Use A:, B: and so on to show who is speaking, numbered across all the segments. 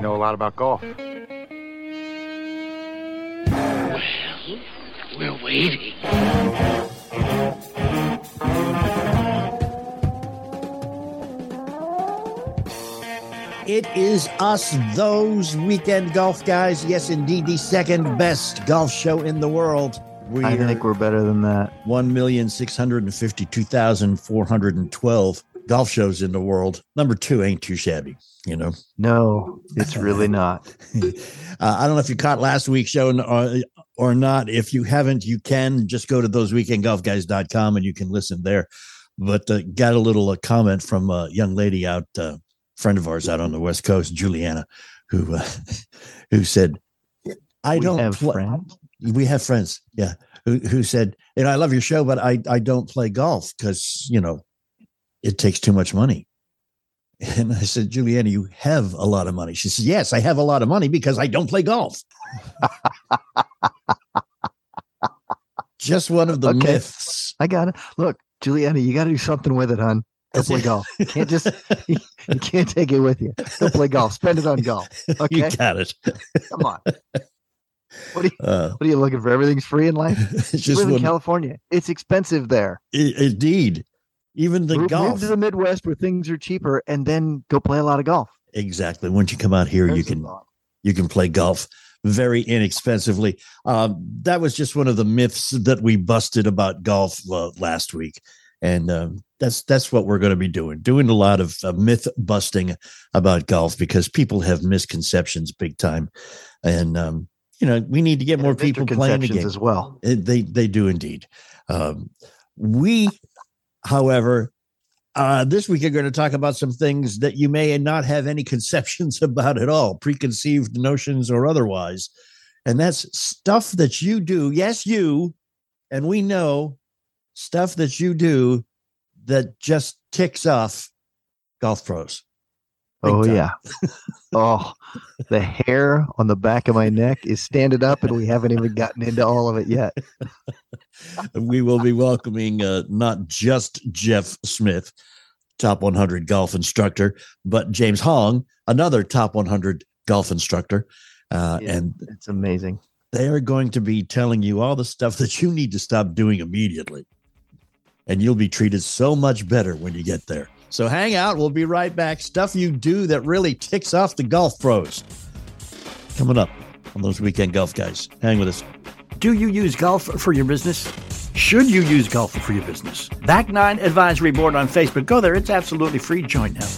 A: know a lot about golf.
B: Well, we're waiting.
C: It is us, those weekend golf guys. Yes, indeed, the second best golf show in the world.
D: We I think we're better than that.
C: 1,652,412 golf shows in the world. Number two ain't too shabby, you know?
D: No, it's really not.
C: uh, I don't know if you caught last week's show or, or not. If you haven't, you can just go to thoseweekendgolfguys.com and you can listen there. But uh, got a little uh, comment from a young lady out uh, friend of ours out on the West Coast, Juliana, who uh, who said, "I we don't
D: have pl- friends.
C: We have friends, yeah." Who who said, "And I love your show, but I I don't play golf because you know it takes too much money." And I said, Juliana, you have a lot of money. She says, Yes, I have a lot of money because I don't play golf. Just one of the okay. myths.
D: I got it. Look, Juliana, you got to do something with it, hon. Go play golf. You can't just you, can't take it with you. Go play golf. Spend it on golf. Okay.
C: You got it.
D: Come on. What are you uh, what are you looking for? Everything's free in life? you live in California. It's expensive there.
C: indeed. Even the
D: move,
C: golf.
D: Move to the Midwest where things are cheaper and then go play a lot of golf.
C: Exactly. Once you come out here, There's you can you can play golf very inexpensively. Um, that was just one of the myths that we busted about golf uh, last week and um, that's that's what we're going to be doing doing a lot of uh, myth busting about golf because people have misconceptions big time and um, you know we need to get more people playing the game
D: as well
C: it, they they do indeed um, we however uh, this week, we're going to talk about some things that you may not have any conceptions about at all, preconceived notions or otherwise. And that's stuff that you do. Yes, you, and we know stuff that you do that just ticks off golf pros.
D: Oh time. yeah. oh, the hair on the back of my neck is standing up, and we haven't even gotten into all of it yet.
C: we will be welcoming uh, not just Jeff Smith, top 100 golf instructor, but James Hong, another top 100 golf instructor. Uh, yeah, and
D: it's amazing.
C: They are going to be telling you all the stuff that you need to stop doing immediately and you'll be treated so much better when you get there. So hang out. We'll be right back. Stuff you do that really ticks off the golf pros. Coming up on those weekend golf guys. Hang with us.
E: Do you use golf for your business? Should you use golf for your business? Back Nine Advisory Board on Facebook. Go there. It's absolutely free. Join now.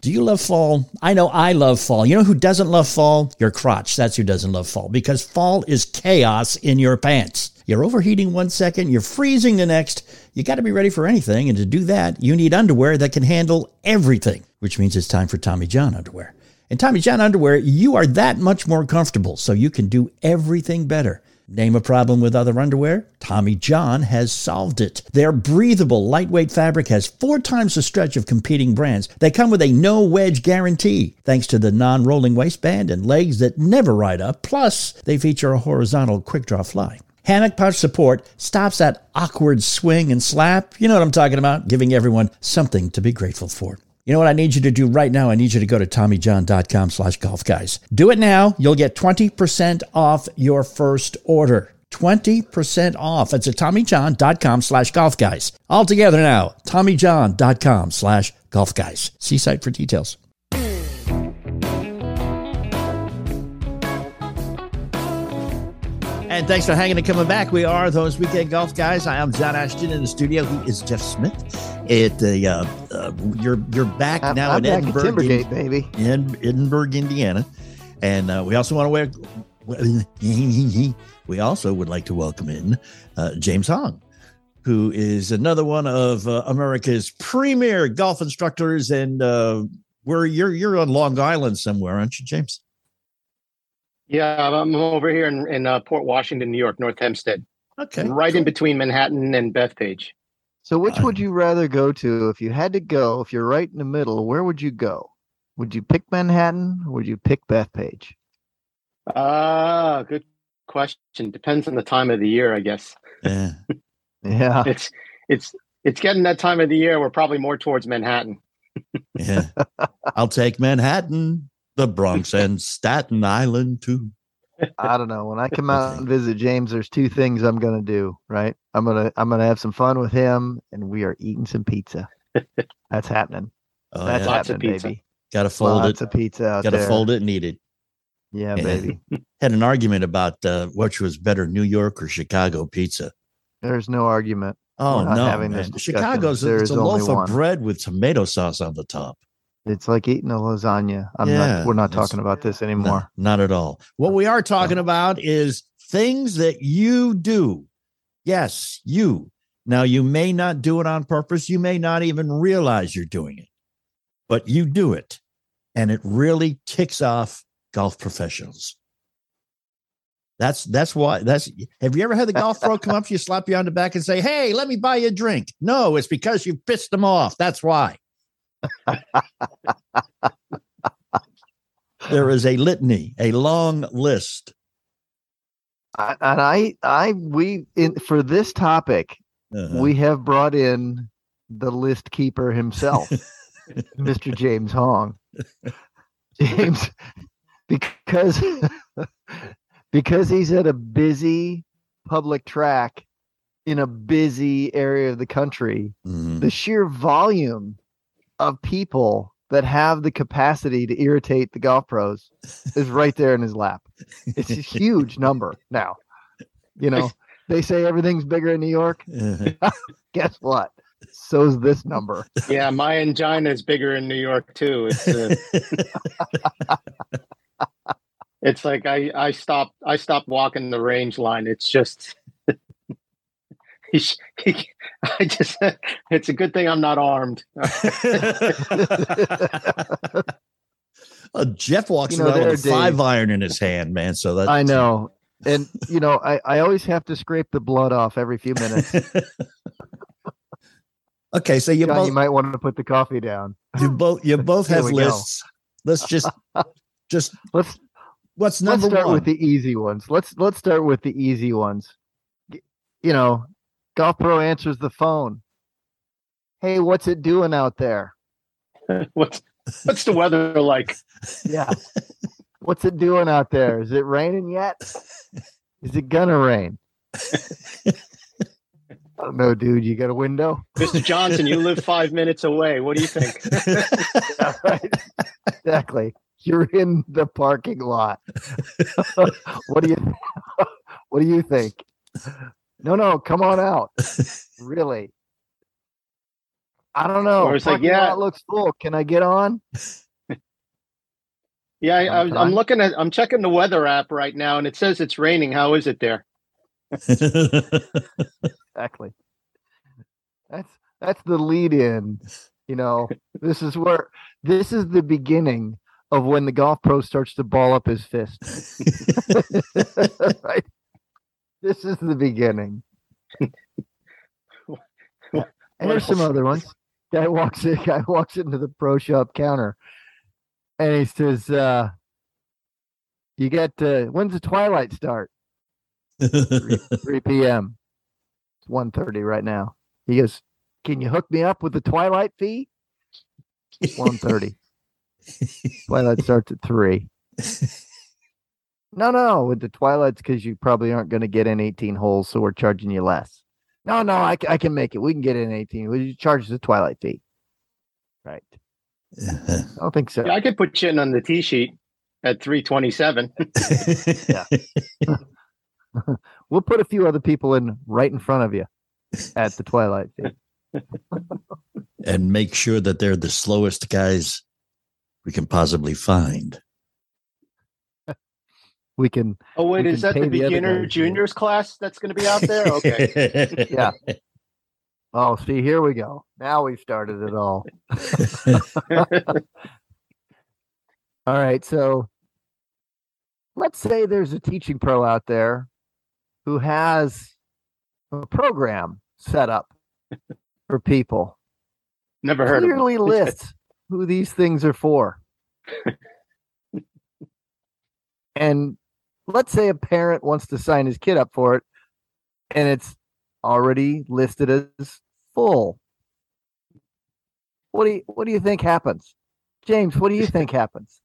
C: Do you love fall? I know I love fall. You know who doesn't love fall? Your crotch. That's who doesn't love fall because fall is chaos in your pants. You're overheating one second, you're freezing the next. You got to be ready for anything. And to do that, you need underwear that can handle everything, which means it's time for Tommy John underwear. In Tommy John underwear, you are that much more comfortable, so you can do everything better. Name a problem with other underwear? Tommy John has solved it. Their breathable, lightweight fabric has four times the stretch of competing brands. They come with a no wedge guarantee, thanks to the non rolling waistband and legs that never ride up. Plus, they feature a horizontal quick draw fly. Hammock pouch support stops that awkward swing and slap. You know what I'm talking about, giving everyone something to be grateful for. You know what I need you to do right now? I need you to go to TommyJohn.com slash golf guys. Do it now. You'll get 20% off your first order. 20% off. It's at TommyJohn.com slash golf guys. All together now. TommyJohn.com slash golf guys. See site for details. And thanks for hanging and coming back. We are those weekend golf guys. I am John Ashton in the studio. He is Jeff Smith. It uh, uh, you're you're back
D: I'm,
C: now
D: I'm
C: in Edinburgh,
D: Timbergate, in, baby,
C: in Edinburgh, Indiana. And uh, we also want to wear. We also would like to welcome in uh, James Hong, who is another one of uh, America's premier golf instructors. And uh, where you're you're on Long Island somewhere, aren't you, James?
F: Yeah, I'm over here in, in uh, Port Washington, New York, North Hempstead.
C: Okay.
F: Right in between Manhattan and Bethpage.
D: So, which uh, would you rather go to if you had to go? If you're right in the middle, where would you go? Would you pick Manhattan or would you pick Bethpage?
F: Ah, uh, good question. Depends on the time of the year, I guess.
C: Yeah.
D: yeah.
F: It's it's it's getting that time of the year. We're probably more towards Manhattan.
C: yeah. I'll take Manhattan The Bronx and Staten Island too.
D: I don't know. When I come out and visit James, there's two things I'm gonna do. Right, I'm gonna I'm gonna have some fun with him, and we are eating some pizza. That's happening.
C: Oh,
D: That's
C: yeah.
F: Lots of
D: happening,
F: pizza.
D: baby.
C: Got to fold
D: Lots
C: it.
D: of pizza
C: Got to fold it and eat it.
D: Yeah,
C: Yeah.
D: baby.
C: Had an argument about uh, which was better, New York or Chicago pizza.
D: There's no argument.
C: Oh no,
D: having
C: man.
D: discussion.
C: Chicago's
D: There
C: it's a
D: only
C: loaf of
D: one.
C: bread with tomato sauce on the top.
D: It's like eating a lasagna. I'm
C: Yeah,
D: not. We're not talking about this
C: No,
D: anymore.
C: not at all. What we are talking about is things that you do. Yes, you. Now, you may not do it on purpose. You may not even realize you're doing it, but you do it. And it really ticks off golf professionals. That's that's why that's have you ever had the golf pro come up to you, slap you on the back and say, Hey, let me buy you a drink? No, it's because you pissed them off. That's why. There is a litany, a long list.
D: I, and I, I, we in for this topic,
C: Uh-huh.
D: we have brought in the list keeper himself, Mr. James Hong. James, because because he's at a busy public track in a busy area of the country,
C: Mhm.
D: the sheer volume of people that have the capacity to irritate the golf pros is right there in his lap. It's a huge number now. You know, they say everything's bigger in New York.
C: Uh-huh.
D: Guess what? So's this number.
F: Yeah, my angina is bigger in New York too. It's uh, it's like I I stopped I stopped walking the range line. It's just he's he, I just it's a good thing I'm not armed.
C: Uh, Jeff walks
D: You know,
C: around with a
D: are
C: five
D: days-
C: iron in his hand, man. So that
D: I know. And you know, I, I always have to scrape the blood off every few minutes.
C: okay, so you
D: John,
C: both
D: you might want to put the coffee down.
C: you both you both have
D: we go.
C: lists. Let's just just
D: Let's
C: what's
D: let's
C: number
D: start
C: one?
D: with the easy ones. Let's let's start with the easy ones. You know, Golf Pro answers the phone. Hey, what's it doing out there?
F: what's what's the weather like?
D: Yeah. what's it doing out there? Is it raining yet? Is it gonna rain? I don't know, dude. You got a window?
F: Mr. Johnson, you live five minutes away. What do you think?
D: Yeah, right. exactly. You're in the parking lot. what do you what do you think? No, no, come on out. Really? I don't know.
F: Or it's like, yeah.
D: lot looks full. Can I get on?
F: Yeah, I, I,
D: Sometime.
F: I'm looking at I'm checking the weather app right now, and it says it's raining. How is it there?
D: Exactly. That's that's the lead in. You know, this is where this is the beginning of when the golf pro starts to ball up his fist. right? This is the beginning. And there's some other ones. Guy walks in, guy walks into the pro shop counter and he says, uh, you get uh, when's the twilight start? 3, 3 p.m. It's 1.30 right now. He goes, Can you hook me up with the twilight fee? 1.30. twilight starts at three. No, no, with the twilight's because you probably aren't going to get in 18 holes, so we're charging you less. No, no, I can make it. We can get in 18. We just charge the twilight fee. Right. I don't think so.
F: Yeah, I could put you in on the tee sheet at 327. yeah.
D: We'll put a few other people in right in front of you at the twilight fee.
C: and make sure that they're the slowest guys we can possibly find.
D: We can
F: Oh wait, is that the
D: pay the
F: beginner juniors class that's going to be out there? Okay.
D: Yeah. Oh, see, here we go. Now we've started it all. All right. So let's say there's a teaching pro out there who has a program set up for people,
F: Never heard of it.
D: clearly lists who these things are for. and let's say a parent wants to sign his kid up for it and it's already listed as full. What do you what do you think happens? James, what do you think happens?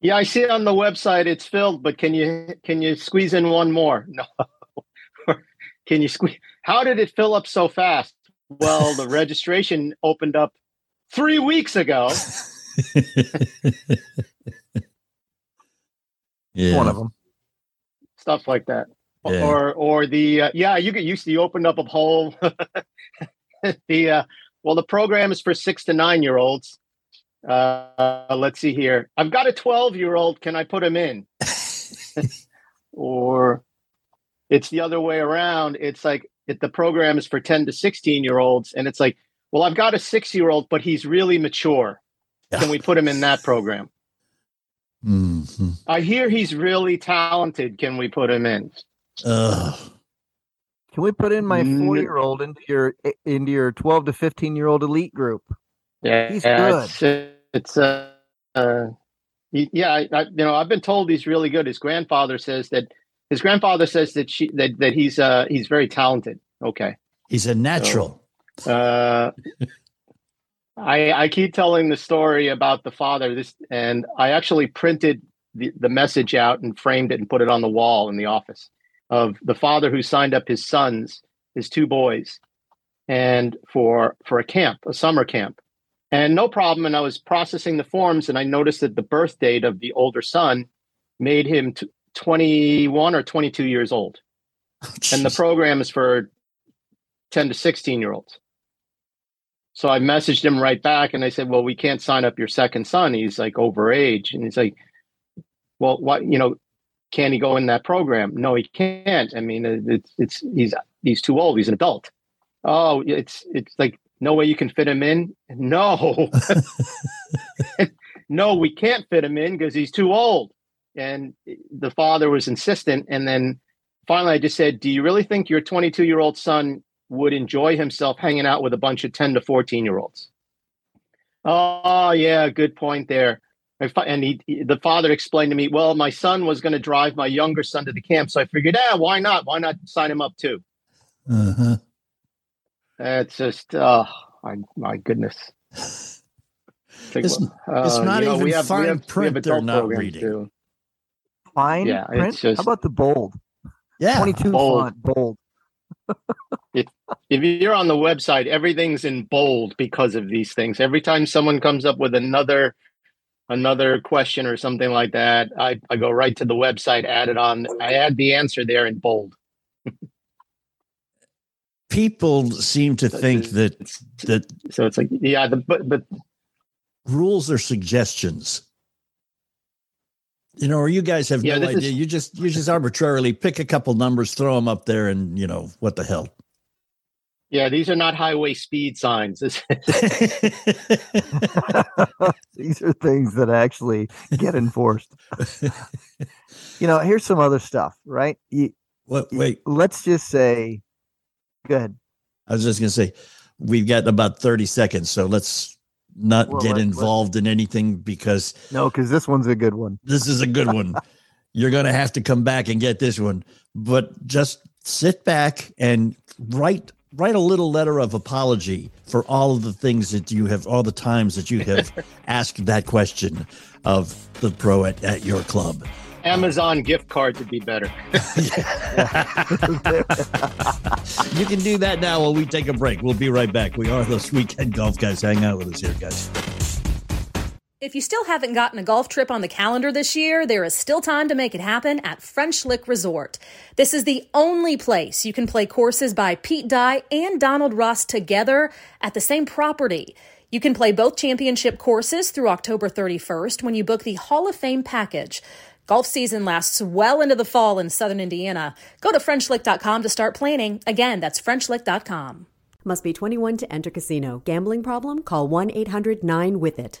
F: Yeah, I see on the website. It's filled, but can you can you squeeze in one more? No. can you squeeze? How did it fill up so fast? Well, the registration opened up three weeks ago.
C: yeah.
D: One of them.
F: Stuff like that.
C: Yeah.
F: Or or the uh, yeah, you get used to you opened up a poll. the uh, well, the program is for six to nine year olds. Uh, let's see here. I've got a 12 year old. Can I put him in? or it's the other way around. It's like it, the program is for 10 to 16 year olds. And it's like, well, I've got a six year old, but he's really mature. Can we put him in that program?
C: Mhm.
F: I hear he's really talented. Can we put him in?
C: Ugh.
D: Can we put in my
F: Mm.
D: four year old into your into your twelve to fifteen year old elite group?
F: Yeah,
D: He's
F: It's, it's uh, uh, yeah. I, I, you know, I've been told he's really good. His grandfather says that his grandfather says that she that that he's uh he's very talented. Okay.
C: He's a natural.
F: Uh, I I keep telling the story about the father. This and I actually printed the, the message out and framed it and put it on the wall in the office of the father who signed up his sons, his two boys, and for for a camp, a summer camp. And no problem. And I was processing the forms and I noticed that the birth date of the older son made him t- 21 or 22 years old. Oh, and the program is for 10 to 16 year olds. So I messaged him right back and I said, Well, we can't sign up your second son. He's like over age. And he's like, Well, what, you know, can he go in that program? No, he can't. I mean, it's, it's, he's, he's too old. He's an adult. Oh, it's, it's like, no way you can fit him in. No, no, we can't fit him in because he's too old. And the father was insistent. And then finally I just said, Do you really think your 22 year old son would enjoy himself hanging out with a bunch of 10 to 14 year olds. Oh, yeah, good point there. And he, the father explained to me, well, my son was going to drive my younger son to the camp. So I figured, yeah, why not? Why not sign him up too?
C: Uh-huh.
F: It's just, oh, my, my goodness.
C: It's, it's
F: Uh,
C: not
F: you know,
C: even
F: we have- we
C: fine
F: have- we have
C: print they're not reading.
F: too.
D: Fine
F: Yeah,
D: print.
F: it's just-
D: How about the bold?
C: Yeah.
D: 22
F: Bold.
D: font, bold.
F: If you're on the website, everything's in bold because of these things. Every time someone comes up with another another question or something like that, I, I go right to the website, add it on. I add the answer there in bold.
C: People seem to think that that
F: so it's like yeah, the, but but
C: rules are suggestions. You know, or you guys have
F: Yeah,
C: no
F: this is-
C: idea. You just you just arbitrarily pick a couple numbers, throw them up there, and you know what the hell.
F: yeah, these are not highway speed signs.
D: These are things that actually get enforced. you know, here's some other stuff, right? You,
C: what? Wait,
D: let's just say, good.
C: I was just gonna say, we've got about thirty seconds, so let's not
D: Well,
C: get involved in anything because
D: No, because this one's a good one.
C: this is a good one. You're gonna have to come back and get this one, but just sit back and write write a little letter of apology for all of the things that you have, all the times that you have asked that question of the pro at, at your club.
F: Amazon gift card would be better.
C: You can do that now while we take a break. We'll be right back. We are those weekend golf guys. Hang out with us here, guys.
A: If you still haven't gotten a golf trip on the calendar this year, there is still time to make it happen at French Lick Resort. This is the only place you can play courses by Pete Dye and Donald Ross together at the same property. You can play both championship courses through October 31st when you book the Hall of Fame package. Golf season lasts well into the fall in southern Indiana. Go to FrenchLick.com to start planning. Again, that's FrenchLick.com.
G: Must be 21 to enter casino. Gambling problem? Call 1 800 9 with it.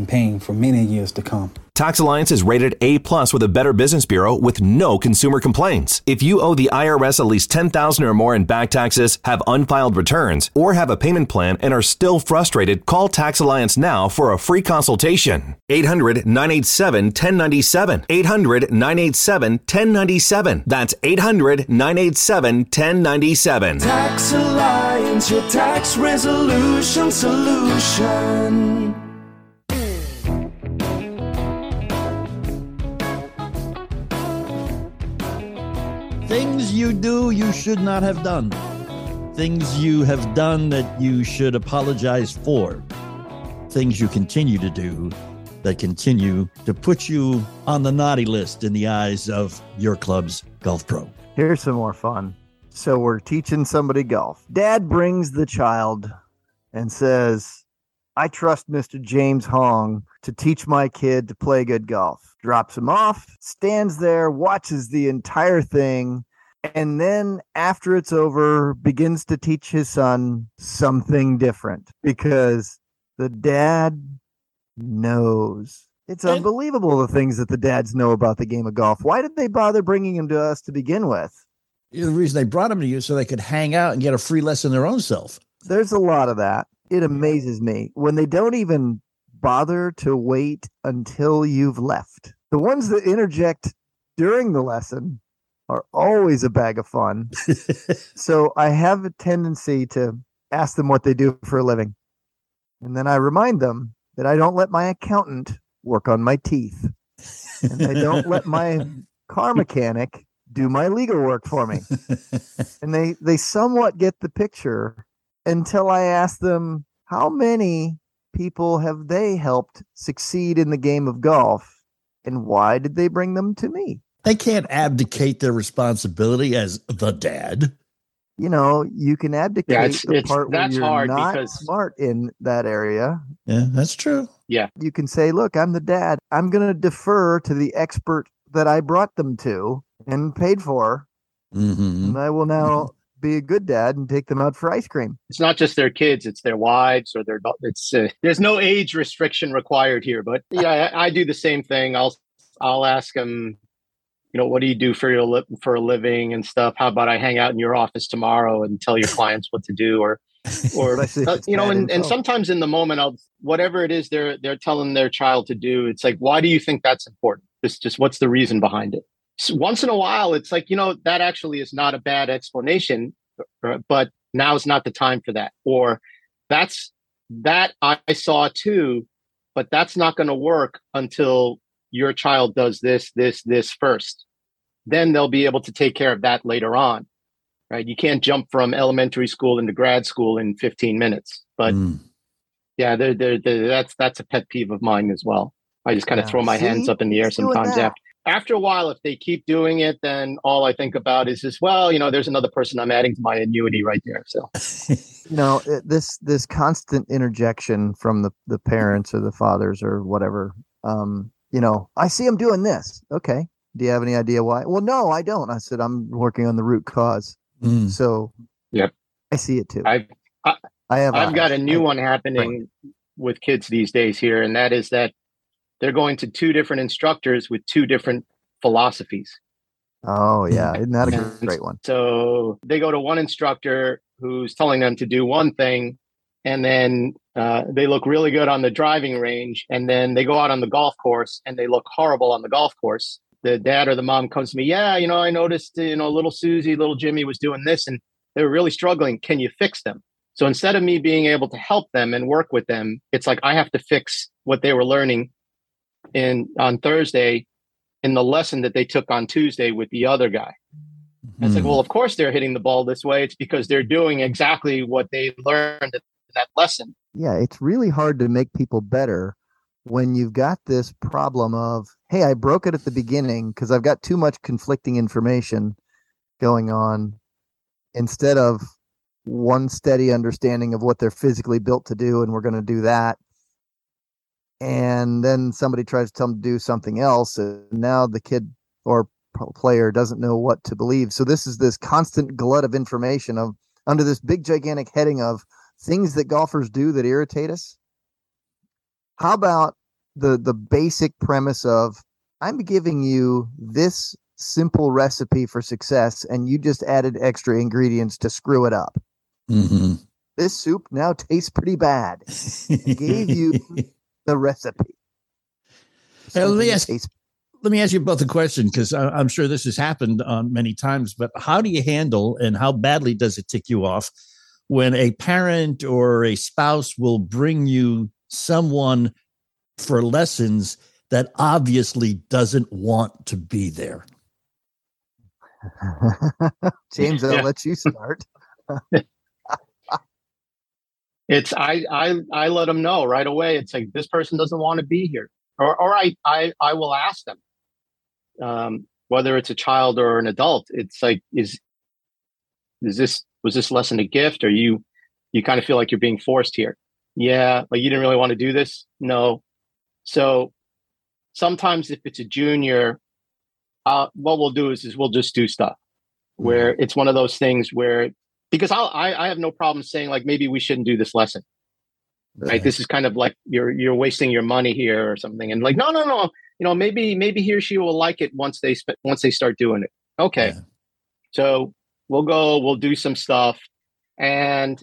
H: been paying for many years to come.
I: Tax Alliance is rated A plus with a Better Business Bureau with no consumer complaints. If you owe the IRS at least 10000 or more in back taxes, have unfiled returns, or have a payment plan and are still frustrated, call Tax Alliance now for a free consultation. 800 987 1097. 800 987 1097. That's 800 987 1097.
J: Tax Alliance, your tax resolution solution.
C: Things you do you should not have done. Things you have done that you should apologize for. Things you continue to do that continue to put you on the naughty list in the eyes of your club's golf pro.
D: Here's some more fun. So we're teaching somebody golf. Dad brings the child and says, I trust Mr. James Hong to teach my kid to play good golf. Drops him off, stands there, watches the entire thing, and then after it's over, begins to teach his son something different because the dad knows. It's
C: And-
D: unbelievable the things that the dads know about the game of golf. Why did they bother bringing him to us to begin with?
C: The reason they brought him to you so they could hang out and get a free lesson their own self.
D: There's a lot of that. It amazes me when they don't even bother to wait until you've left. The ones that interject during the lesson are always a bag of fun. so I have a tendency to ask them what they do for a living. And then I remind them that I don't let my accountant work on my teeth. And I don't let my car mechanic do my legal work for me. and they they somewhat get the picture until I ask them how many people have they helped succeed in the game of golf and why did they bring them to me?
C: They can't abdicate their responsibility as the dad.
D: You know, you can abdicate
F: it's-
D: the
F: it's-
D: part where you're
F: hard
D: not
F: because-
D: smart in that area.
C: Yeah, that's true.
F: Yeah.
D: You can say, "Look, I'm the dad. I'm going to defer to the expert that I brought them to and paid for,
C: Mm-hmm.
D: and I will now be a good dad and take them out for ice cream."
F: It's not just their kids; it's their wives or their. It's uh, there's no age restriction required here, but yeah, I, I do the same thing. I'll I'll ask them, you know, what do you do for your li- for a living and stuff? How about I hang out in your office tomorrow and tell your clients what to do, or or uh, you know, and, and sometimes in the moment, I'll whatever it is they're they're telling their child to do. It's like, why do you think that's important? This just what's the reason behind it? So once in a while, it's like you know that actually is not a bad explanation, uh, but now is not the time for that. Or that's that I saw too, but that's not going to work until your child does this, this, this first. Then they'll be able to take care of that later on. Right. You can't jump from elementary school into grad school in 15 minutes. But
C: Mm.
F: yeah, they're, they're, they're- that's that's a pet peeve of mine as well. I just kind of
D: Yeah.
F: throw my hands up in the air
D: He's doing
F: sometimes after after a while, if they keep doing it, then all I think about is just, well, you know, there's another person I'm adding to my annuity right there. So.
D: You know this this constant interjection from the the parents or the fathers or whatever um you know i see them doing this. Okay. Do you have any idea why? Well no i don't. I said i'm working on the root cause.
C: Mm.
D: so
F: Yep.
D: i see it too.
F: I've I,
D: i have
F: I've got a new
D: I-
F: one happening with kids these days here, and that is that they're going to two different instructors with two different philosophies.
D: oh yeah isn't that a
F: And
D: great one
F: So they go to one instructor who's telling them to do one thing, and then uh, they look really good on the driving range, and then they go out on the golf course and they look horrible on the golf course. The dad or the mom comes to me, yeah, you know, I noticed, you know, little Susie, little Jimmy was doing this, and they were really struggling. Can you fix them? So instead of me being able to help them and work with them, it's like I have to fix what they were learning in on Thursday in the lesson that they took on Tuesday with the other guy. And It's like,
C: Mm.
F: well, of course they're hitting the ball this way. It's because they're doing exactly what they learned in that lesson.
D: yeah it's really hard to make people better when you've got this problem of hey i broke it at the beginning because i've got too much conflicting information going on instead of one steady understanding of what they're physically built to do and we're going to do that and then somebody tries to tell them to do something else and now the kid or player doesn't know what to believe so this is this constant glut of information of under this big gigantic heading of things that golfers do that irritate us how about the the basic premise of I'm giving you this simple recipe for success, and you just added extra ingredients to screw it up.
C: Mm-hmm.
D: This soup now tastes pretty bad. I gave you the recipe.
C: Hey, let, me ask, let me ask you both a question because I'm sure this has happened um, many times. But how do you handle and how badly does it tick you off when a parent or a spouse will bring you someone for lessons that obviously doesn't want to be there?
D: James, I'll
F: Yeah.
D: let you start.
F: it's I I I let them know right away. It's like this person doesn't want to be here, or or I I I will ask them, um, whether it's a child or an adult. It's like is is this was this lesson a gift, or you you kind of feel like you're being forced here? Yeah, like you didn't really want to do this. No, so sometimes if it's a junior, uh, what we'll do is is we'll just do stuff where it's one of those things where because I'll, I I have no problem saying like maybe we shouldn't do this lesson. Right. This is kind of like you're you're wasting your money here or something. And like, no, no, no. You know, maybe maybe he or she will like it once they sp- once they start doing it. Okay. So we'll go, we'll do some stuff. And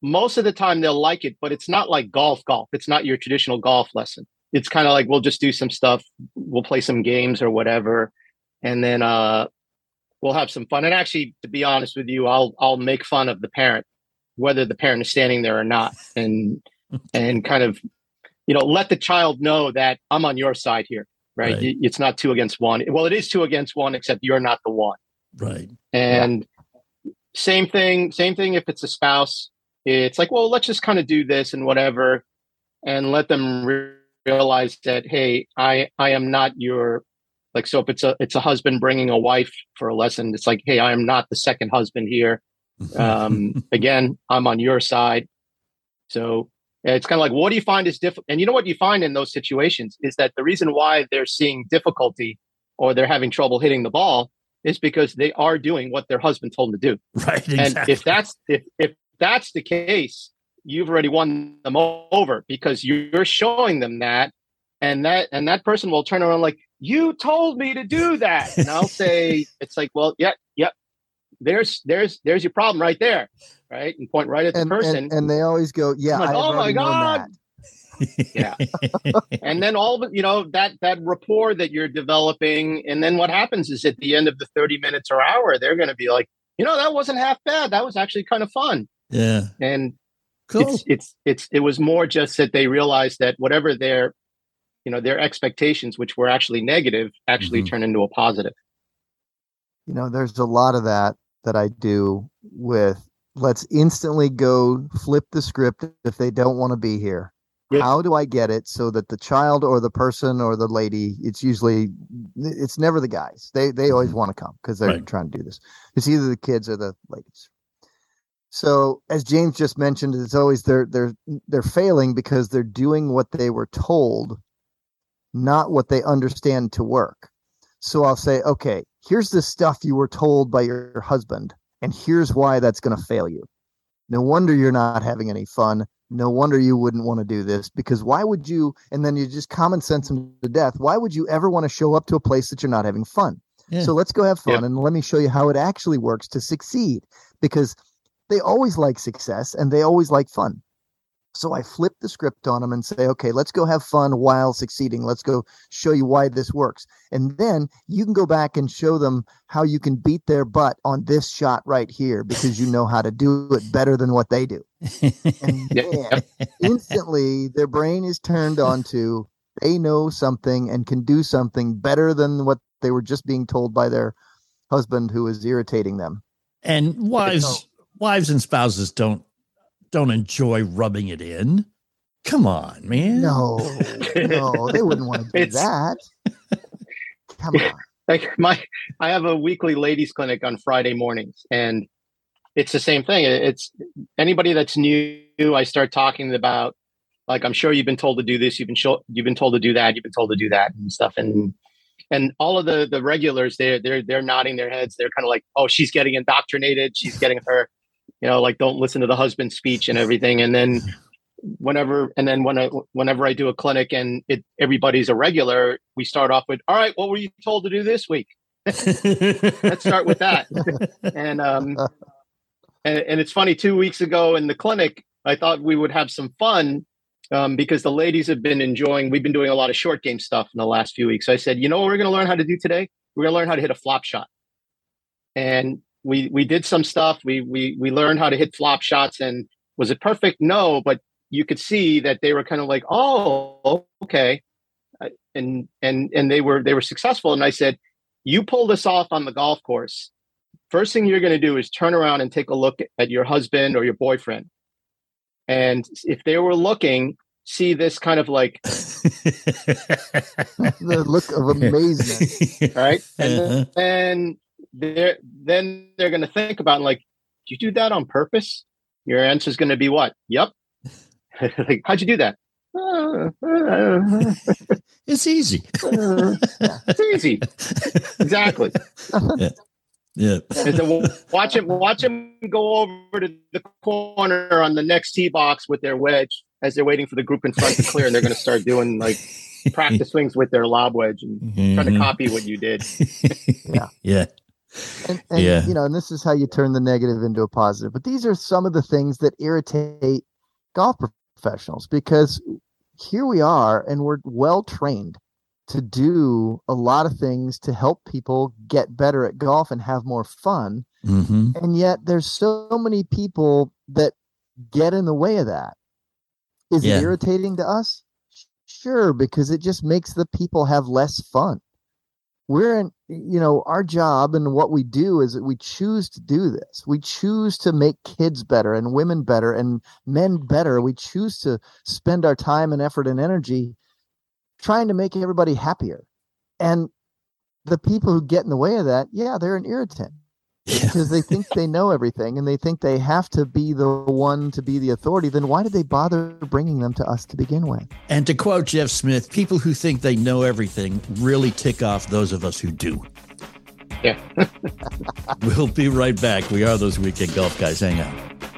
F: most of the time they'll like it, but it's not like golf golf. It's not your traditional golf lesson. It's kind of like we'll just do some stuff, we'll play some games or whatever. And then uh we'll have some fun. And actually, to be honest with you, I'll I'll make fun of the parent, whether the parent is standing there or not, and and kind of, you know, let the child know that I'm on your side here, right?
C: Right.
F: It's not two against one. Well, it is two against one, except you're not the one.
C: Right.
F: And same thing, same thing if it's a spouse. It's like, well, let's just kind of do this and whatever, and let them re- realize that, hey, I I am not your like. So if it's a it's a husband bringing a wife for a lesson, it's like, hey, I am not the second husband here. Um, again, I'm on your side. So it's kind of like, what do you find is difficult? And you know what you find in those situations is that the reason why they're seeing difficulty or they're having trouble hitting the ball is because they are doing what their husband told them to do.
C: Right.
F: And if that's if if that's the case, you've already won them over because you're showing them that, and that and that person will turn around like you told me to do that, and I'll say it's like, well, yeah, yep. There's there's there's your problem right there, right, and point right at the
D: And,
F: person.
D: and, and they always go, yeah,
F: like, oh my God. yeah and then all of you know that that rapport that you're developing and then what happens is at the end of the 30 minutes or hour they're going to be like you know that wasn't half bad that was actually kind of fun
C: yeah.
F: and
C: Cool.
F: it's it's it's it was more just that they realized that whatever their you know their expectations which were actually negative actually
C: Mhm.
F: turn into a positive
D: You know, there's a lot of that that I do with let's instantly go flip the script if they don't want to be here.
F: Yeah.
D: How do I get it so that the child or the person or the lady, it's usually it's never the guys. They they always want to come because they're
C: Right.
D: trying to do this. It's either the kids or the ladies. So as James just mentioned, it's always they're they're they're failing because they're doing what they were told, not what they understand to work. So I'll say, okay, here's the stuff you were told by your husband, and here's why that's going to fail you. No wonder you're not having any fun. No wonder you wouldn't want to do this because why would you? And then you just common sense them to death. Why would you ever want to show up to a place that you're not having fun?
C: Yeah.
D: So let's go have fun
F: Yep.
D: and let me show you how it actually works to succeed because they always like success and they always like fun. So I flip the script on them and say, okay, let's go have fun while succeeding. Let's go show you why this works. And then you can go back and show them how you can beat their butt on this shot right here because you know how to do it better than what they do. And
F: Yeah.
D: man, instantly their brain is turned on to they know something and can do something better than what they were just being told by their husband who is irritating them.
C: and wives, wives and spouses don't don't enjoy rubbing it in. Come on, man.
D: No, no, they wouldn't want to do
F: It's-
D: that. Come on.
F: like my i have a weekly ladies clinic on friday mornings and it's the same thing it's anybody that's new i start talking about like i'm sure you've been told to do this you've been show, you've been told to do that you've been told to do that and stuff and and all of the the regulars they're they're they're nodding their heads they're kind of like oh she's getting indoctrinated she's getting her you know like don't listen to the husband's speech and everything and then whenever and then when I whenever I do a clinic and it everybody's a regular, we start off with, "All right, what were you told to do this week?" Let's start with that. and um, and, and it's funny. Two weeks ago in the clinic, I thought we would have some fun um, because the ladies have been enjoying. We've been doing a lot of short game stuff in the last few weeks. So I said, you know what we're going to learn how to do today? We're going to learn how to hit a flop shot. And we we did some stuff. We we we learned how to hit flop shots. And was it perfect? No, but you could see that they were kind of like, oh, okay, and and and they were they were successful. And I said, you pull this off on the golf course. First thing you're going to do is turn around and take a look at your husband or your boyfriend and if they were looking, see this kind of like
D: the look of amazement,
F: right? Uh-huh. And then they're then they're going to think about like, did you do that on purpose? Your answer is going to be what? Yep. like, how'd you do that?
C: it's easy.
F: it's easy. Exactly.
C: Yeah. Yeah.
F: so watch him watch him go over to the corner on the next tee box with their wedge as they're waiting for the group in front to clear, and they're going to start doing like practice swings with their lob wedge and mm-hmm. trying to copy what you did.
D: yeah.
C: Yeah.
D: And, and
C: Yeah.
D: you know, and this is how you turn the negative into a positive. But these are some of the things that irritate golf professionals because here we are and we're well trained to do a lot of things to help people get better at golf and have more fun.
C: hmm
D: And yet there's so many people that get in the way of that. Is
C: Yeah.
D: it irritating to us? Sure, because it just makes the people have less fun. We're in, you know, our job and what we do is that we choose to do this. We choose to make kids better and women better and men better. We choose to spend our time and effort and energy trying to make everybody happier. And the people who get in the way of that, yeah, they're an irritant because they think they know everything and they think they have to be the one to be the authority. Then why did they bother bringing them to us to begin with?
C: And to quote Jeff Smith, people who think they know everything really tick off those of us who do.
F: Yeah.
C: We'll be right back. We are those weekend golf guys. Hang on.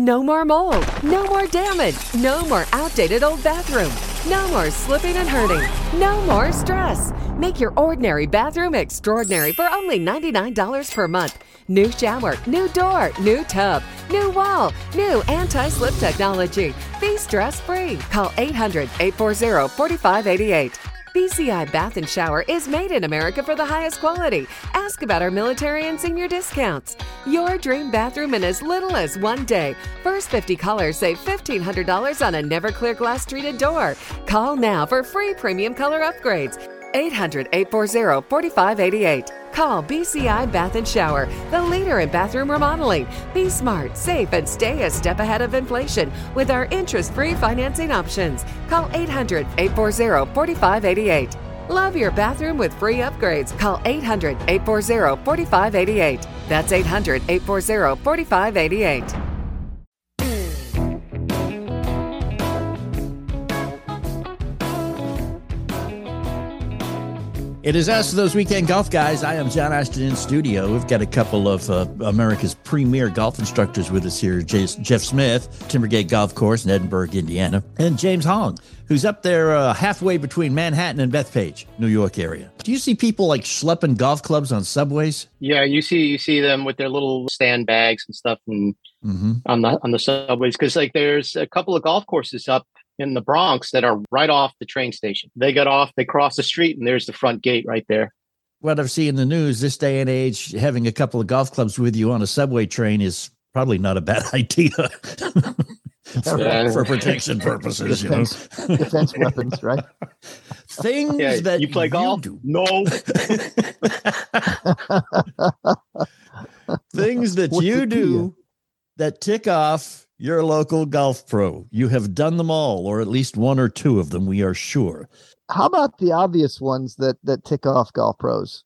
K: No more mold. No more damage. No more outdated old bathroom. No more slipping and hurting. No more stress. Make your ordinary bathroom extraordinary for only $99 per month. New shower, new door, new tub, new wall, new anti slip technology. Be stress free. Call 800 840 4588. BCI Bath and Shower is made in America for the highest quality. Ask about our military and senior discounts. Your dream bathroom in as little as one day. First 50 callers save $1,500 on a never clear glass treated door. Call now for free premium color upgrades. 800 840 4588. Call BCI Bath and Shower, the leader in bathroom remodeling. Be smart, safe, and stay a step ahead of inflation with our interest free financing options. Call 800 840 4588. Love your bathroom with free upgrades. Call 800 840 4588. That's 800 840 4588.
C: It is us, those weekend golf guys. I am John Ashton in studio. We've got a couple of uh, America's premier golf instructors with us here Jas- Jeff Smith, Timbergate Golf Course in Edinburgh, Indiana, and James Hong, who's up there uh, halfway between Manhattan and Bethpage, New York area. Do you see people like schlepping golf clubs on subways?
F: Yeah, you see you see them with their little stand bags and stuff and
C: Mm-hmm.
F: on the on the subways because like there's a couple of golf courses up in the Bronx that are right off the train station. They get off, they cross the street, and there's the front gate right there.
C: What I've seen in the news this day and age, having a couple of golf clubs with you on a subway train is probably not a bad idea for,
F: Yeah.
C: for protection purposes. You know,
D: Defense, defense weapons, right?
C: things
F: Yeah,
C: that
F: you play golf?
C: do.
F: No.
C: things that
D: What's
C: you
D: the
C: do that tick off your local golf pro. You have done them all, or at least one or two of them, we are sure.
D: How about the obvious ones that that tick off golf pros?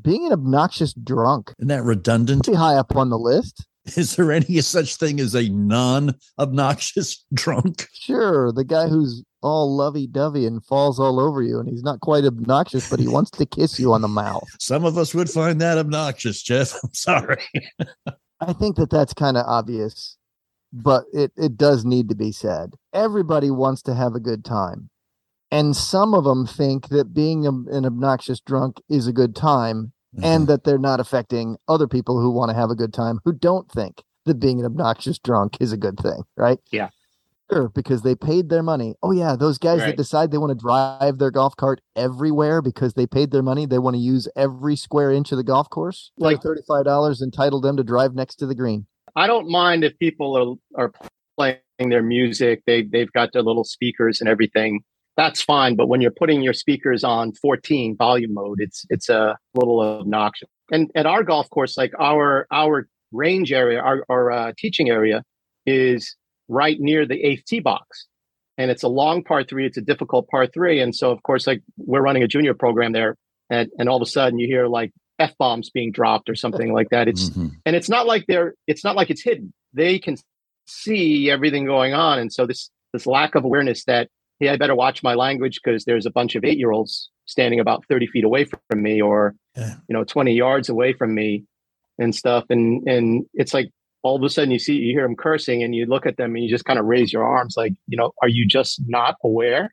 D: Being an obnoxious drunk.
C: Isn't that redundant?
D: Pretty high up on the list.
C: Is there any such thing as a non obnoxious drunk?
D: Sure, the guy who's all lovey dovey and falls all over you, and he's not quite obnoxious, but he wants to kiss you on the mouth.
C: Some of us would find that obnoxious, Jeff. I'm sorry.
D: I think that that's kind of obvious, but it, it does need to be said. Everybody wants to have a good time. And some of them think that being a, an obnoxious drunk is a good time and mm-hmm. that they're not affecting other people who want to have a good time who don't think that being an obnoxious drunk is a good thing, right?
F: Yeah.
D: Sure, because they paid their money. Oh yeah, those guys
F: Right.
D: that decide they want to drive their golf cart everywhere because they paid their money, they want to use every square inch of the golf course. Like
F: Like-
D: thirty-five dollars entitled them to drive next to the green.
F: I don't mind if people are are playing their music. They they've got their little speakers and everything. That's fine. But when you're putting your speakers on 14 volume mode, it's it's a little obnoxious. And at our golf course, like our our range area, our our uh, teaching area is right near the eighth tee box, and it's a long par three. It's a difficult par three, and so of course, like we're running a junior program there, and and all of a sudden you hear like f bombs being dropped or something like that. It's
C: Mhm.
F: and it's not like they're it's not like it's hidden they can see everything going on and so this this lack of awareness that hey i better watch my language because there's a bunch of eight year olds standing about 30 feet away from me or
C: Yeah.
F: you know 20 yards away from me and stuff and and it's like all of a sudden you see you hear them cursing and you look at them and you just kind of raise your arms like you know are you just not aware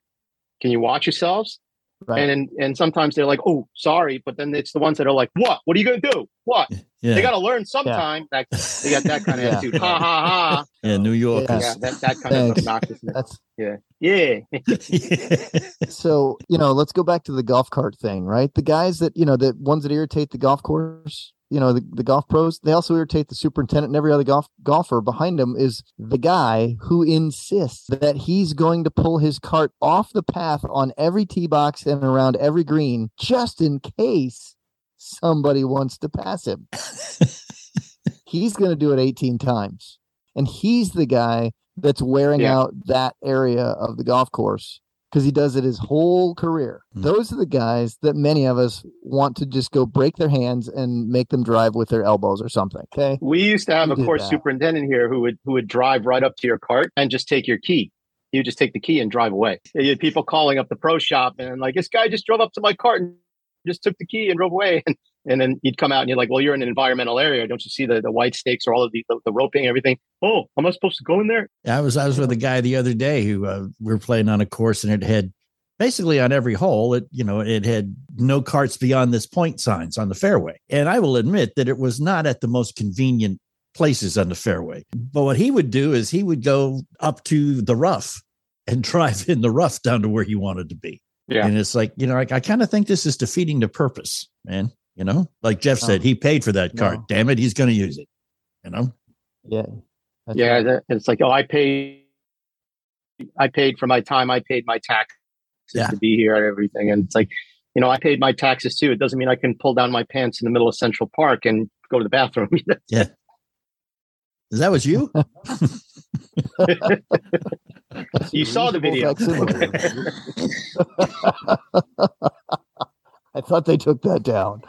F: can you watch yourselves
D: Right.
F: and, and and sometimes they're like oh sorry but then it's the ones that are like what what are you gonna do what
C: Yeah.
F: they got to learn sometime. That they got that kind of
D: Yeah.
F: attitude. Ha ha ha.
C: yeah, New York
D: Yeah.
F: Yeah, that that kind of obnoxiousness.
D: That's
F: Yeah, yeah.
D: so you know let's go back to the golf cart thing right the guys that you know the ones that irritate the golf course you know the, the golf pros they also irritate the superintendent and every other golf golfer behind him is the guy who insists that he's going to pull his cart off the path on every tee box and around every green just in case somebody wants to pass him he's going to do it 18 times and he's the guy that's wearing
F: Yeah.
D: out that area of the golf course because he does it his whole career.
C: Hmm.
D: Those are the guys that many of us want to just go break their hands and make them drive with their elbows or something. Okay.
F: We used to have
D: You
F: a course
D: that.
F: superintendent here who would who would drive right up to your cart and just take your key. You just take the key and drive away. You had people calling up the pro shop and like this guy just drove up to my cart and just took the key and drove away. And and then you'd come out and you're like, well, you're in an environmental area. Don't you see the, the white stakes or all of the, the, the roping everything? Oh, am I supposed to go in there?
C: I was I was with a guy the other day who uh, we were playing on a course and it had basically on every hole it you know it had no carts beyond this point signs on the fairway and I will admit that it was not at the most convenient places on the fairway but what he would do is he would go up to the rough and drive in the rough down to where he wanted to be
F: Yeah.
C: and it's like you know I, I kind of think this is defeating the purpose man you know like Jeff said
D: oh.
C: he paid for that cart
D: No.
C: damn it he's going to use it you know
D: Yeah. That's
F: yeah, that, it's like, oh, I paid, I paid for my time. I paid my taxes
C: Yeah.
F: to be here and everything. And it's like, you know, I paid my taxes too. It doesn't mean I can pull down my pants in the middle of Central Park and go to the bathroom.
C: yeah is that was you
F: you saw the video.
D: Thought they took that down.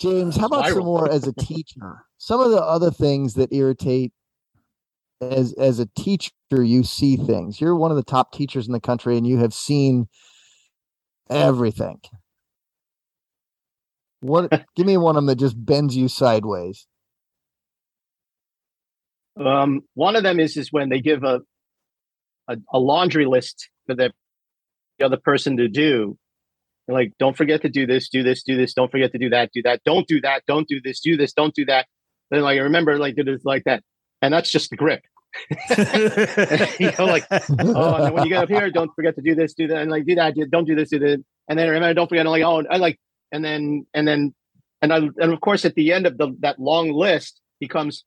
D: James, how about some more as a teacher? Some of the other things that irritate as as a teacher, you see things. You're one of the top teachers in the country and you have seen everything. What give me one of them that just bends you sideways.
F: Um, one of them is is when they give a, a a laundry list for the, the other person to do. Like, don't forget to do this, do this, do this. Don't forget to do that, do that. Don't do that. Don't do this. Do this. Don't do that. Then like remember, like do this, like that, and that's just the grip. you know, like oh, and when you get up here, don't forget to do this, do that, and like do that. do- Don't do this, do that, and then remember, don't forget. And like oh, I like, and then and then and I, and of course at the end of the that long list becomes,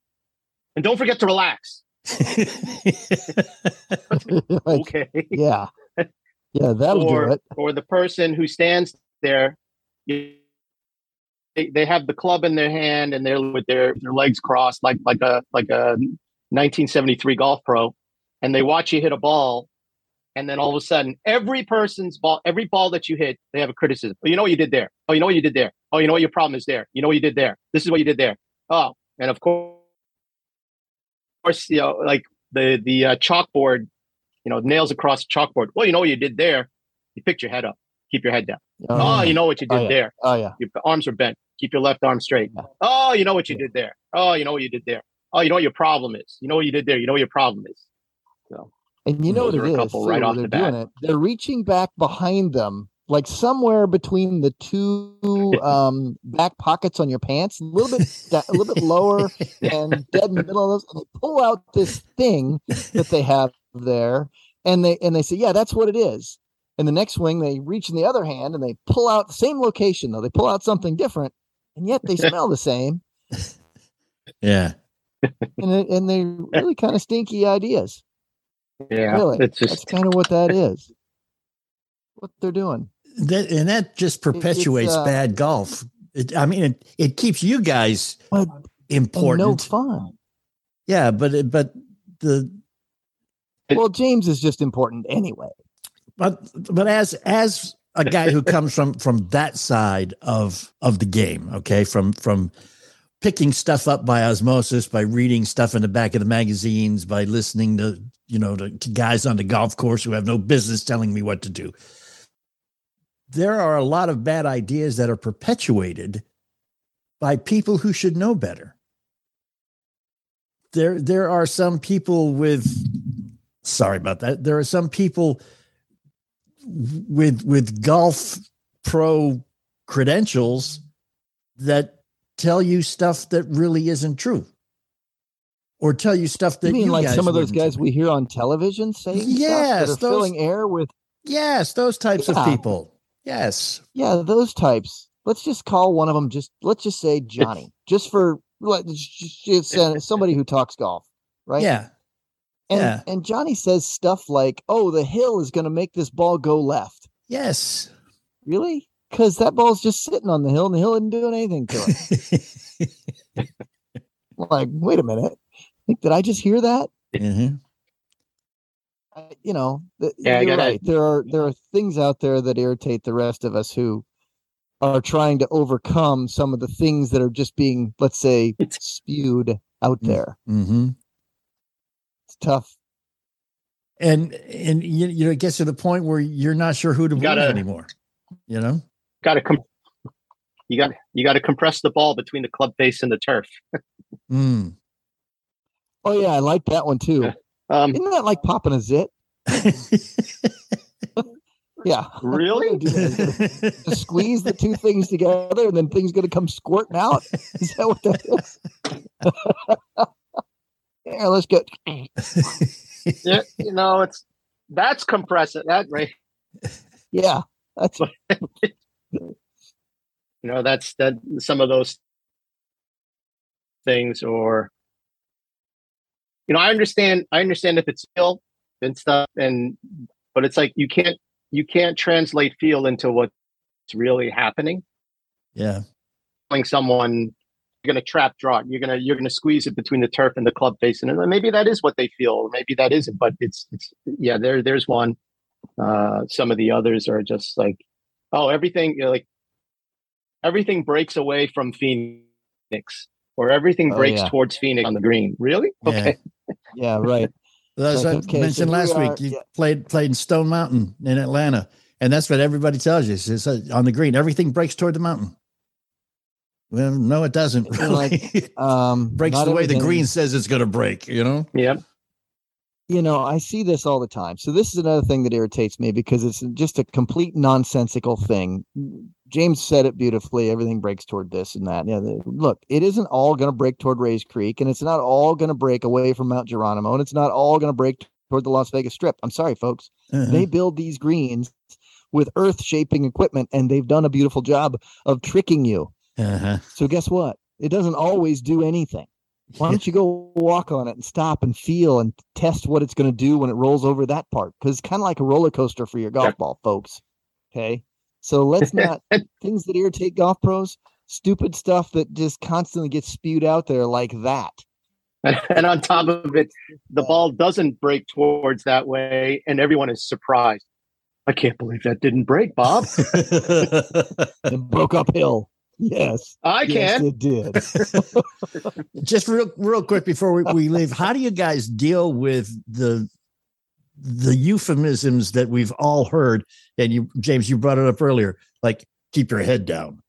F: and don't forget to relax. Okay.
D: yeah. Yeah, that'll
F: or
D: do it.
F: or the person who stands there they, they have the club in their hand and they're with their, their legs crossed like like a like a 1973 golf pro, and they watch you hit a ball, and then all of a sudden every person's ball, every ball that you hit, they have a criticism. Oh, you know what you did there. Oh, you know what you did there. Oh, you know what your problem is there. You know what you did there. This is what you did there. Oh, and of course, you know, like the the uh, chalkboard, you know, nails across the chalkboard. Well, you know what you did there. You picked your head up. Keep your head down. Oh, you know what you did
D: Oh, yeah.
F: there.
D: Oh yeah.
F: Your arms are bent. Keep your left arm straight. Oh, you know what you did there. Oh, you know what you did there. Oh, you know what your problem is. You know what you did there. You know what your problem is. So
D: And you know what it
F: a
D: is.
F: couple right off
D: they're
F: the
D: doing
F: bat.
D: it. They're reaching back behind them, like somewhere between the two um, back pockets on your pants, a little bit, a little bit lower, and dead in the middle of those. And they pull out this thing that they have there, and they and they say, "Yeah, that's what it is." And the next swing, they reach in the other hand and they pull out the same location, though they pull out something different, and yet they smell the same,
C: Yeah.
D: and they, and they really kind of stinky ideas.
F: yeah,
D: really,
F: it's
D: that's
F: just
D: kind of what that is. What they're doing.
C: That, and that just perpetuates
D: uh,
C: bad golf. It, I mean, it, it keeps you guys
D: But
C: important.
D: no fun.
C: Yeah, but but the
D: Well, James is just important anyway.
C: but but as as a guy who comes from from that side of of the game, okay, from from picking stuff up by osmosis, by reading stuff in the back of the magazines, by listening to you know to, to guys on the golf course who have no business telling me what to do. There are a lot of bad ideas that are perpetuated by people who should know better. There there are some people with sorry about that. There are some people with with golf pro credentials that tell you stuff that really isn't true or tell you stuff that
D: You mean
C: you
D: like some of those guys we hear on television saying stuff
C: Yes, those-
D: filling air with
C: yes those types
D: Yeah.
C: of people yes
D: yeah those types. Let's just call one of them just let's just say Johnny, just for let- it's it's, uh, somebody who talks golf, right?
C: yeah
D: And
C: yeah.
D: and Johnny says stuff like, "Oh, the hill is going to make this ball go left."
C: yes
D: Really? Because that ball's just sitting on the hill, and the hill isn't doing anything to it. like, wait a minute. Like, did I just hear that?
C: Mhm.
D: Uh, you know, th-
F: Yeah,
D: you're
F: gotta-
D: right. There are there are things out there that irritate the rest of us who are trying to overcome some of the things that are just being, let's say, spewed out there.
C: Mhm.
D: It's tough.
C: and and you, you know it gets to the point where you're not sure who to believe
F: Gotta-
C: anymore you know
F: got to com- you got you got to compress the ball between the club face and the turf.
C: Mm.
D: Oh yeah, I like that one too.
F: Um,
D: Isn't that like popping a zit? yeah.
F: Really?
D: Do squeeze the two things together, and then things gonna come squirting out. Is that what that is? Yeah, let's get.
F: yeah, you know, it's that's compressing that right.
D: Yeah, that's
F: You know, that's that some of those things or you know, I understand I understand if it's feel and stuff and but it's like you can't you can't translate feel into what's really happening.
C: yeah
F: Telling someone you're gonna trap draw, you're gonna you're gonna squeeze it between the turf and the club face, and maybe that is what they feel, or maybe that isn't. But it's it's yeah, there there's one. Uh, some of the others are just like, oh, everything you know, like everything breaks away from Phoenix, or everything
D: Oh,
F: breaks
D: yeah.
F: towards Phoenix on the green. Really?
C: Yeah.
F: Okay.
D: yeah, right.
C: As
D: Like,
C: I
D: okay,
C: mentioned
D: here
C: last
D: we
C: week, you
D: yeah.
C: played played in Stone Mountain in Atlanta, and that's what everybody tells you. It's uh, on the green, everything breaks toward the mountain. Well, no, it doesn't.
D: And
C: Really.
D: like, Um,
C: breaks the way the green says it's going to break. You know.
F: Yep.
D: you know, I see this all the time. So this is another thing that irritates me because it's just a complete nonsensical thing. James said it beautifully. Everything breaks toward this and that. Yeah, the- look, it isn't all going to break toward Rays Creek, and it's not all going to break away from Mount Geronimo, and it's not all going to break toward the Las Vegas Strip. I'm sorry, folks.
C: Uh-huh.
D: They build these greens with earth shaping equipment, and they've done a beautiful job of tricking you.
C: Uh-huh.
D: So guess what? It doesn't always do anything. Why don't you go walk on it and stop and feel and test what it's going to do when it rolls over that part? Because it's kind of like a roller coaster for your golf ball, folks. Okay. So let's not things that irritate golf pros. stupid stuff that just constantly gets spewed out there like that.
F: And, on top of it, the ball doesn't break towards that way, and everyone is surprised. I can't believe that didn't break, Bob.
D: it broke uphill. Yes,
F: I
D: yes,
F: can.
D: It did.
C: Just real, real quick before we, we leave, how do you guys deal with the the euphemisms that we've all heard? And you, James, you brought it up earlier, like keep your head down.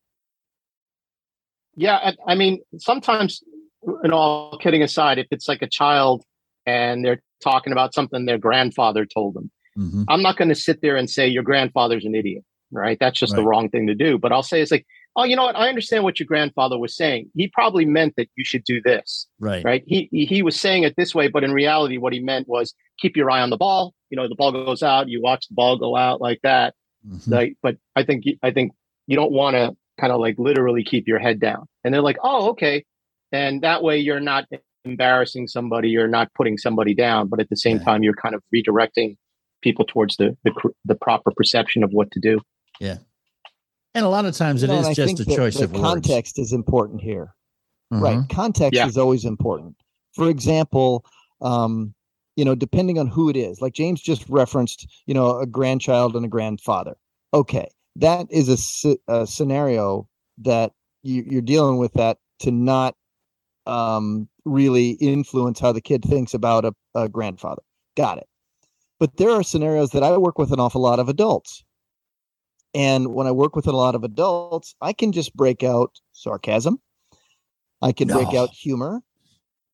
F: Yeah, I, I mean, sometimes, and all kidding aside, if it's like a child and they're talking about something their grandfather told them,
C: Mhm.
F: I'm not going to sit there and say your grandfather's an idiot, right? That's just the wrong thing to do. But I'll say it's like, oh, you know what? I understand what your grandfather was saying. He probably meant that you should do this,
C: Right.
F: right? He he was saying it this way, but in reality, what he meant was keep your eye on the ball. You know, the ball goes out, you watch the ball go out like that.
C: Mhm.
F: Like, but I think I think you don't want to kind of like literally keep your head down. And they're like, oh, okay. And that way you're not embarrassing somebody, you're not putting somebody down, but at the same time you're kind of redirecting people towards the the, the proper perception of what to do.
C: Yeah. And a lot of times it
D: No,
C: is just a
D: that
C: choice
D: the
C: of words.
D: context is important here.
C: Mhm.
D: Right. Context
F: Yeah.
D: is always important. For example, um, you know, depending on who it is, like James just referenced, you know, a grandchild and a grandfather. Okay. That is a, a scenario that you, you're dealing with that to not um, really influence how the kid thinks about a, a grandfather. Got it. But there are scenarios that I work with an awful lot of adults. And when I work with a lot of adults, I can just break out sarcasm. I can break out humor.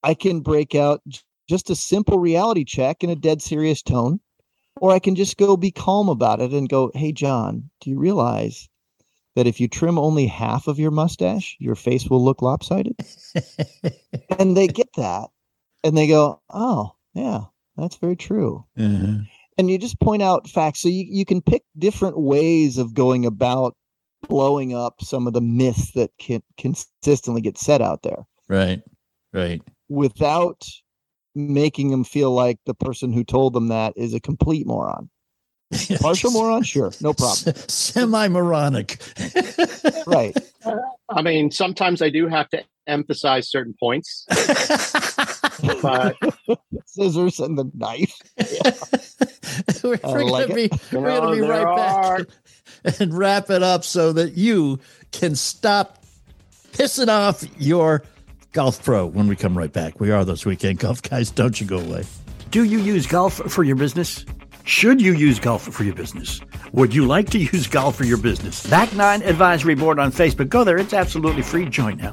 D: I can break out just a simple reality check in a dead serious tone. Or I can just go be calm about it and go, Hey, John, do you realize that if you trim only half of your mustache, your face will look lopsided? and they get that and they go, Oh, yeah, that's very true
C: Mhm.
D: And you just point out facts so you, you can pick different ways of going about blowing up some of the myths that can consistently get set out there
C: Right. Right.
D: without making them feel like the person who told them that is a complete moron partial moron sure no problem
C: Semi moronic.
D: right
F: I mean, sometimes I do have to emphasize certain points, but
D: scissors and the knife
C: we're we're
D: like
C: gonna
D: it.
C: be we're gonna be right
F: are-
C: back and wrap it up so that you can stop pissing off your golf pro when we come right back. We are those weekend golf guys. Don't you go away.
E: Do you use golf for your business? Should you use golf for your business? Would you like to use golf for your business? Back Nine Advisory Board on Facebook. Go there. It's absolutely free. Join now.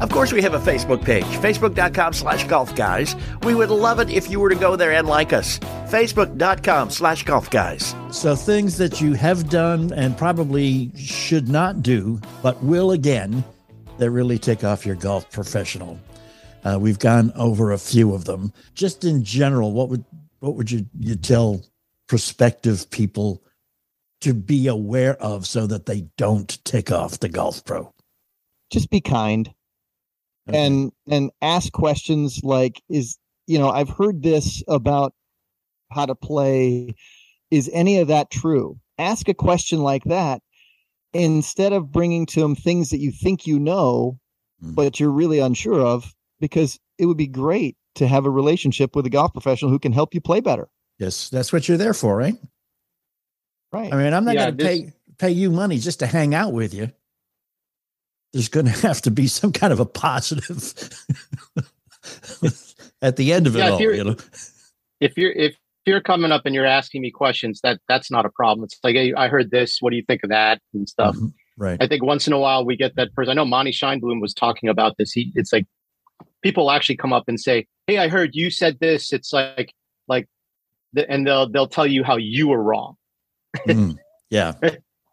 E: Of course, we have a Facebook page, facebook.com slash golf guys. We would love it if you were to go there and like us. Facebook.com slash golf guys.
C: So things that you have done and probably should not do, but will again, that really take off your golf professional. Uh, we've gone over a few of them. Just in general, what would what would you you tell prospective people to be aware of so that they don't tick off the golf pro?
D: just be kind Mm-hmm. and and ask questions like is you know i've heard this about how to play is any of that true ask a question like that instead of bringing to them things that you think you know mm-hmm. but you're really unsure of because it would be great to have a relationship with a golf professional who can help you play better.
C: Yes, that's what you're there for, right?
D: Right.
C: I mean, I'm not
F: Yeah,
C: going to
F: this-
C: pay pay you money just to hang out with you. There's going to have to be some kind of a positive at the end of it
F: Yeah, if
C: all.
F: you're-
C: know,
F: if you're if you're coming up and you're asking me questions, that that's not a problem. It's like, hey, I heard this. What do you think of that and stuff?
C: right?
F: I think once in a while we get that person. I know Monte Scheinblum was talking about this. He, it's like people actually come up and say, "Hey, I heard you said this." It's like like, the, and they'll they'll tell you how you were wrong.
C: Mm, yeah.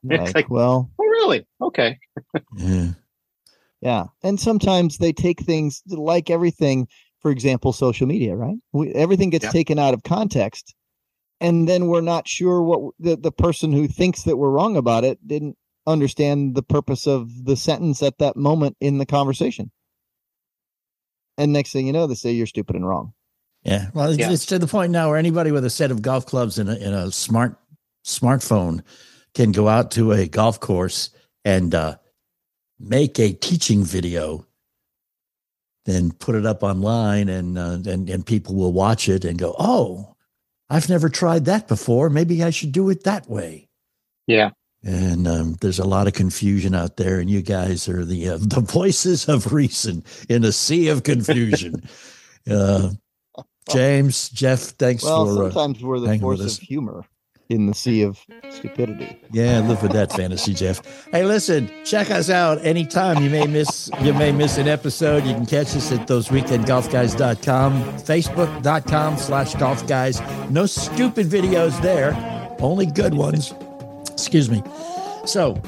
F: It's like,
D: well,
F: oh, really? Okay.
C: yeah.
D: Yeah. And sometimes they take things like everything, for example, social media, right? We, everything gets
F: Yeah.
D: taken out of context. And then we're not sure what the, the person who thinks that we're wrong about it didn't understand the purpose of the sentence at that moment in the conversation. And next thing you know, they say you're stupid and wrong.
C: Yeah. Well, it's,
F: Yeah.
C: it's to the point now where anybody with a set of golf clubs and a, and a smart smartphone can go out to a golf course and uh, make a teaching video, then put it up online, and uh, and and people will watch it and go, "Oh, I've never tried that before. Maybe I should do it that way."
F: Yeah.
C: And um, there's a lot of confusion out there, and you guys are the uh, the voices of reason in a sea of confusion. uh, James, Jeff, thanks
D: Well,
C: for uh,
D: sometimes we're the
C: hanging with
D: force
C: us.
D: of humor in the sea of stupidity.
C: Yeah, live with that fantasy, Jeff. Hey, listen, check us out anytime you may miss you may miss an episode. You can catch us at thoseweekendgolfguys.com, facebook.com slash golf guys. No stupid videos there, only good ones. Excuse me. So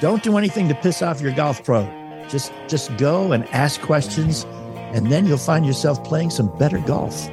C: don't do anything to piss off your golf pro. Just just go and ask questions, and then you'll find yourself playing some better golf.